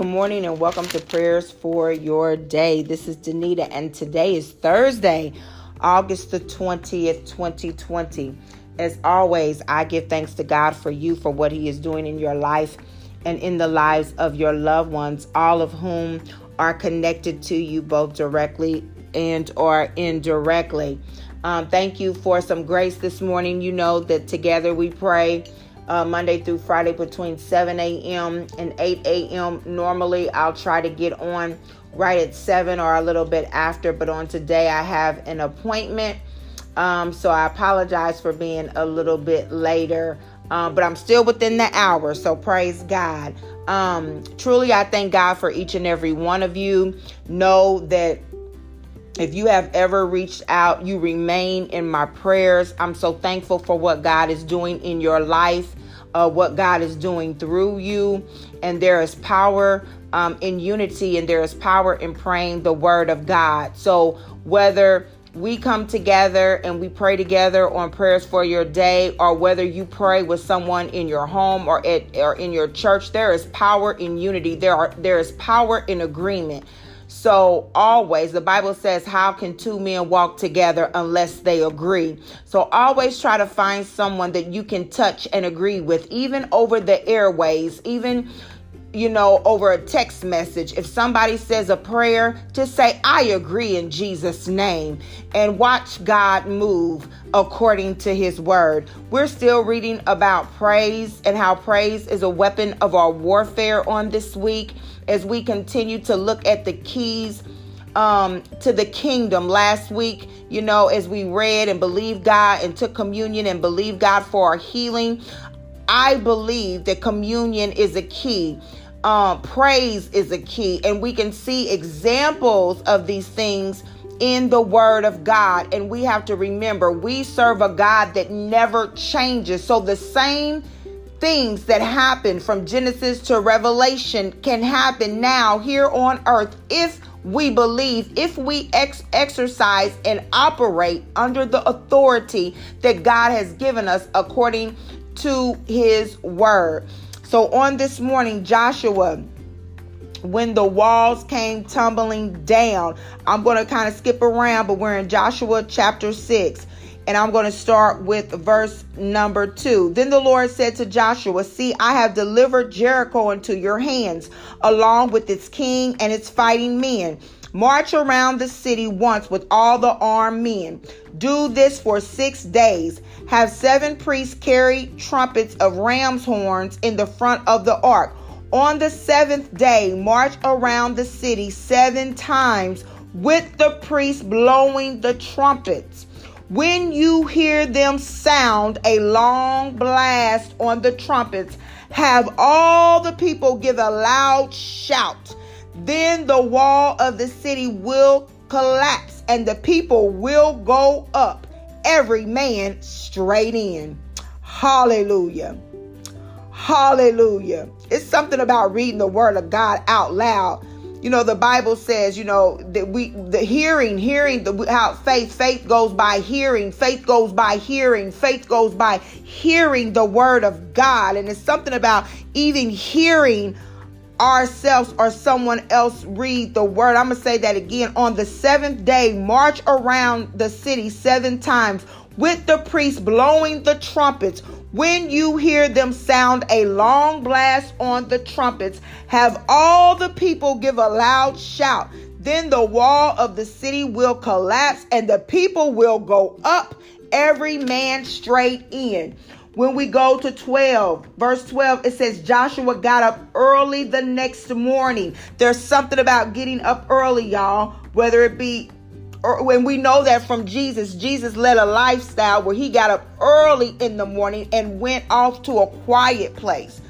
Good morning and welcome to Prayers for Your Day. This is Danita and today is Thursday, August the 20th, 2020. As always, I give thanks to God for you for what He is doing in your life and in the lives of your loved ones, all of whom are connected to you both directly and or indirectly. Um, thank you for some grace this morning. You know that together we pray uh, Monday through Friday between 7 a.m. and 8 a.m. Normally, I'll try to get on right at 7 or a little bit after, but on today, I have an appointment. Um, so I apologize for being a little bit later, uh, but I'm still within the hour. So praise God. Um, truly, I thank God for each and every one of you. Know that if you have ever reached out, you remain in my prayers. I'm so thankful for what God is doing in your life uh, what God is doing through you. And there is power um, in unity and there is power in praying the word of God. So whether we come together and we pray together on prayers for your day, or whether you pray with someone in your home or at or in your church, there is power in unity. There are there is power in agreement. So, always, the Bible says, How can two men walk together unless they agree? So, always try to find someone that you can touch and agree with, even over the airways, even you know, over a text message. If somebody says a prayer, just say, I agree in Jesus' name, and watch God move according to his word. We're still reading about praise and how praise is a weapon of our warfare on this week as we continue to look at the keys um, to the kingdom last week, you know, as we read and believed God and took communion and believed God for our healing. I believe that communion is a key um, praise is a key, and we can see examples of these things in the Word of God. And we have to remember we serve a God that never changes. So the same things that happen from Genesis to Revelation can happen now here on earth if we believe, if we ex- exercise and operate under the authority that God has given us according to His Word. So on this morning, Joshua, when the walls came tumbling down, I'm going to kind of skip around, but we're in Joshua chapter 6. And I'm going to start with verse number two. Then the Lord said to Joshua, See, I have delivered Jericho into your hands, along with its king and its fighting men. March around the city once with all the armed men. Do this for six days. Have seven priests carry trumpets of ram's horns in the front of the ark. On the seventh day, march around the city seven times with the priests blowing the trumpets. When you hear them sound a long blast on the trumpets, have all the people give a loud shout. Then the wall of the city will collapse and the people will go up, every man straight in. Hallelujah. Hallelujah. It's something about reading the word of God out loud. You know, the Bible says, you know, that we, the hearing, hearing, the how faith, faith goes by hearing, faith goes by hearing, faith goes by hearing the word of God. And it's something about even hearing ourselves or someone else read the word. I'm to say that again. On the seventh day, march around the city seven times with the priests blowing the trumpets. When you hear them sound a long blast on the trumpets, have all the people give a loud shout. Then the wall of the city will collapse and the people will go up, every man straight in. When we go to 12, verse 12, it says Joshua got up early the next morning. There's something about getting up early, y'all, whether it be when we know that from Jesus, Jesus led a lifestyle where he got up early in the morning and went off to a quiet place.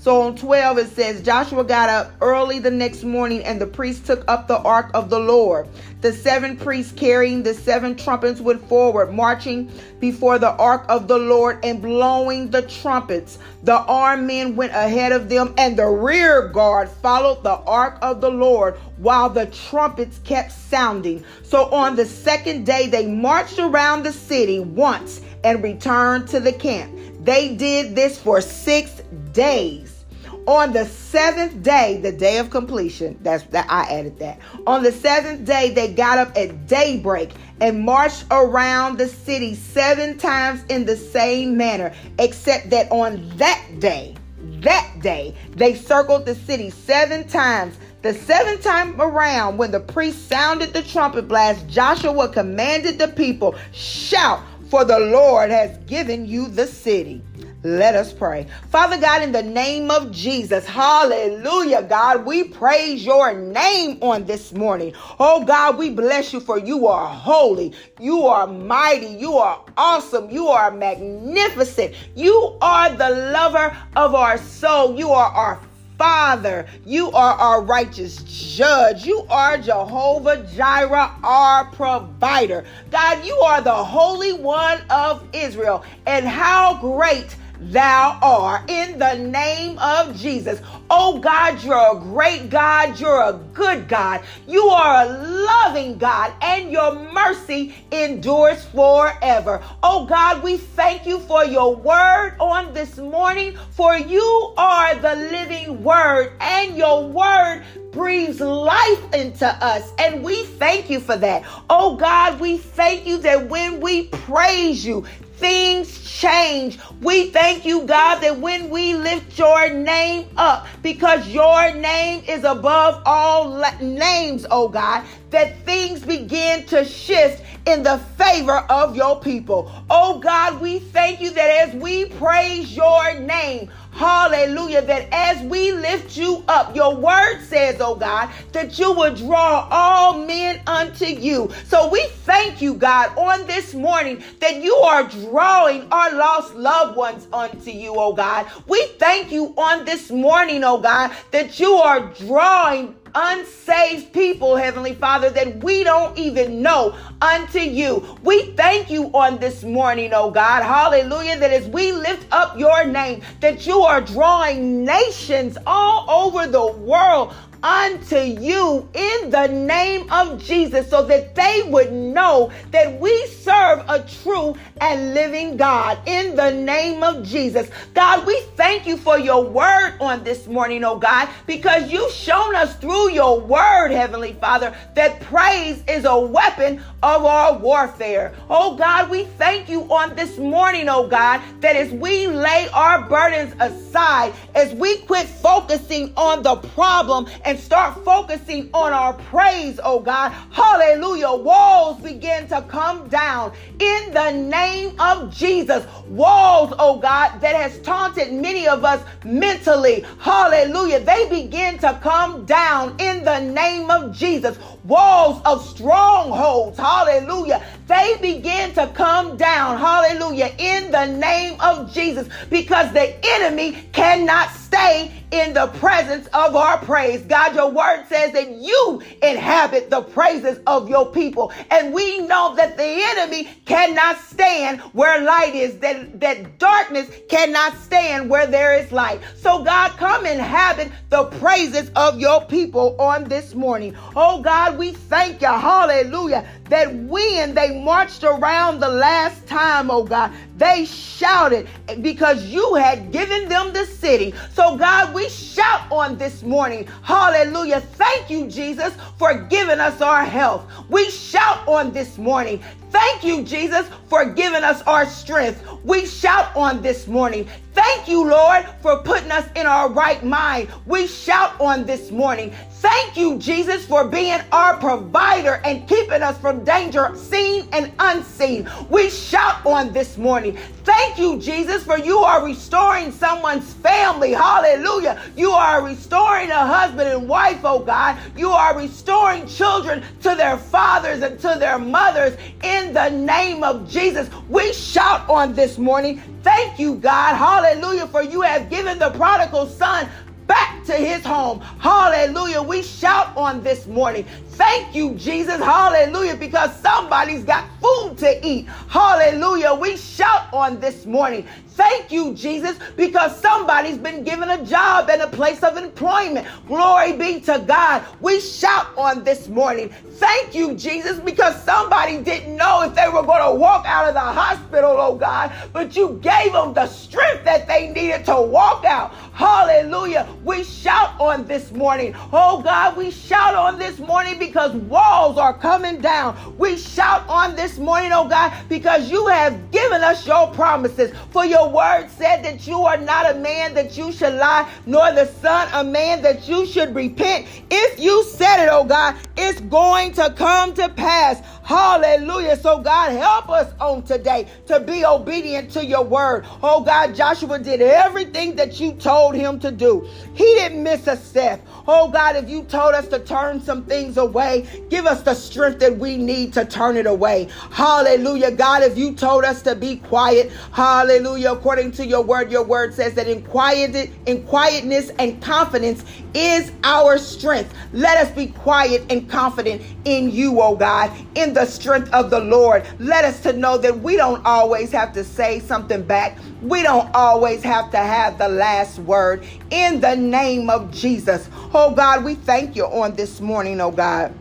So on 12, it says, Joshua got up early the next morning, and the priests took up the ark of the Lord. The seven priests carrying the seven trumpets went forward, marching before the ark of the Lord and blowing the trumpets. The armed men went ahead of them, and the rear guard followed the ark of the Lord while the trumpets kept sounding. So on the second day, they marched around the city once and returned to the camp. They did this for six days. On the seventh day, the day of completion, that's that I added that. On the seventh day, they got up at daybreak and marched around the city seven times in the same manner, except that on that day, that day, they circled the city seven times. The seventh time around, when the priest sounded the trumpet blast, Joshua commanded the people, Shout, for the Lord has given you the city. Let us pray. Father God, in the name of Jesus, hallelujah, God, we praise your name on this morning. Oh God, we bless you for you are holy, you are mighty, you are awesome, you are magnificent, you are the lover of our soul, you are our Father, you are our righteous judge. You are Jehovah Jireh, our provider. God, you are the Holy One of Israel. And how great thou art in the name of Jesus. Oh God, you're a great God. You're a good God. You are a loving God, and your mercy endures forever. Oh God, we thank you for your word on this morning, for you are the living word, and your word breathes life into us. And we thank you for that. Oh God, we thank you that when we praise you, things change. We thank you, God, that when we lift your name up, because your name is above all names, oh God, that things begin to shift in the favor of your people. Oh God, we thank you that as we praise your name, Hallelujah. That as we lift you up, your word says, oh God, that you will draw all men unto you. So we thank you, God, on this morning that you are drawing our lost loved ones unto you, oh God. We thank you on this morning, oh God, that you are drawing unsaved people, Heavenly Father, that we don't even know unto you. We thank you on this morning, oh God. Hallelujah. That as we lift up your name, that you are drawing nations all over the world unto you in the name of Jesus so that they would know that we serve a true and living God in the name of Jesus. God, we thank you for your word on this morning, oh God, because you've shown us through your word, Heavenly Father, that praise is a weapon of our warfare. Oh God, we thank you on this morning, oh God, that as we lay our burdens aside, as we quit focusing on the problem and start focusing on our praise, oh God, hallelujah, walls begin to come down in the name of Jesus. Walls, oh God, that has taunted many of us mentally, hallelujah, they begin to come down in the name of Jesus. Walls of strongholds, hallelujah, they begin to come down, hallelujah, in the name of Jesus because the enemy cannot stay in the presence of our praise. God, your word says that you inhabit the praises of your people. And we know that the enemy cannot stand where light is, that, that darkness cannot stand where there is light. So, God, come inhabit the praises of your people on this morning. Oh, God, we thank you, hallelujah, that when they marched around the last time, oh God, they shouted because you had given them the city. So, God, we shout on this morning. Hallelujah. Thank you, Jesus, for giving us our health. We shout on this morning. Thank you, Jesus, for giving us our strength. We shout on this morning. Thank you, Lord, for putting us in our right mind. We shout on this morning. Thank you, Jesus, for being our provider and keeping us from danger, seen and unseen. We shout on this morning. Thank you, Jesus, for you are restoring someone's family. Hallelujah. You are restoring a husband and wife, oh God. You are restoring children to their fathers and to their mothers in the name of Jesus. We shout on this morning. Thank you, God. Hallelujah, for you have given the prodigal son back to his home. Hallelujah. We shout on this morning. Thank you, Jesus. Hallelujah. Because somebody's got food to eat. Hallelujah. We shout on this morning. Thank you, Jesus, because somebody's been given a job and a place of employment. Glory be to God. We shout on this morning. Thank you, Jesus, because somebody didn't know if they were going to walk out of the hospital, oh God, but you gave them the strength that they needed to walk out. Hallelujah. We shout on this morning. Oh God, we shout on this morning because walls are coming down. We shout on this morning, oh God, because you have given us your promises. For your word said that you are not a man that you should lie, nor the son a man that you should repent. If you said it, oh God, it's going to come to pass. Hallelujah. So, God, help us on today to be obedient to your word. Oh, God, Joshua did everything that you told him to do. He didn't miss a step. Oh, God, if you told us to turn some things away, give us the strength that we need to turn it away. Hallelujah. God, if you told us to be quiet, hallelujah, according to your word, your word says that in quiet, in quietness and confidence is our strength. Let us be quiet and confident in you, oh God, in the strength of the Lord. Let us to know that we don't always have to say something back. We don't always have to have the last word. In the name of Jesus. Oh God, we thank you on this morning, oh God.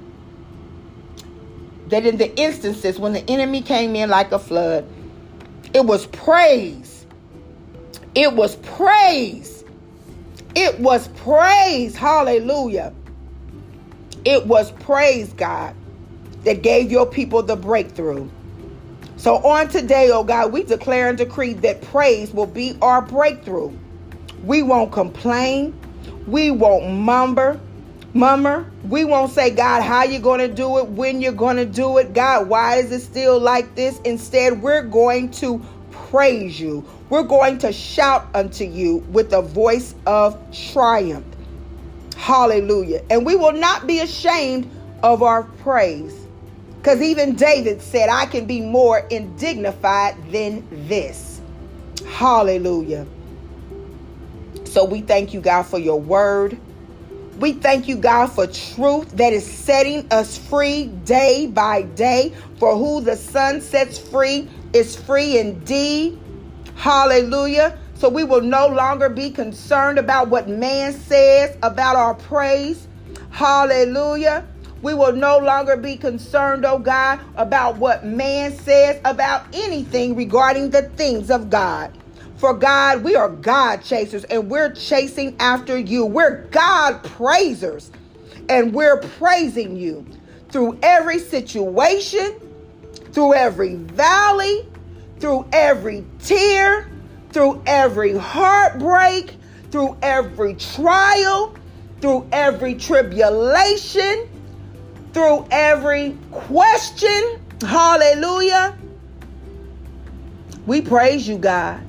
That in the instances when the enemy came in like a flood, it was praise. It was praise. It was praise. Hallelujah. It was praise, God, that gave your people the breakthrough. So on today, oh God, we declare and decree that praise will be our breakthrough. We won't complain. We won't mumber. Mummer, we won't say, God, how you going to do it, when you're going to do it. God, why is it still like this? Instead, we're going to praise you. We're going to shout unto you with a voice of triumph. Hallelujah. And we will not be ashamed of our praise. Because even David said, I can be more indignified than this. Hallelujah. So we thank you, God, for your word. We thank you, God, for truth that is setting us free day by day. For who the Son sets free is free indeed. Hallelujah. So we will no longer be concerned about what man says about our praise. Hallelujah. We will no longer be concerned, oh God, about what man says about anything regarding the things of God. For God, we are God chasers and we're chasing after you. We're God praisers and we're praising you through every situation, through every valley, through every tear, through every heartbreak, through every trial, through every tribulation, through every question. Hallelujah. We praise you, God.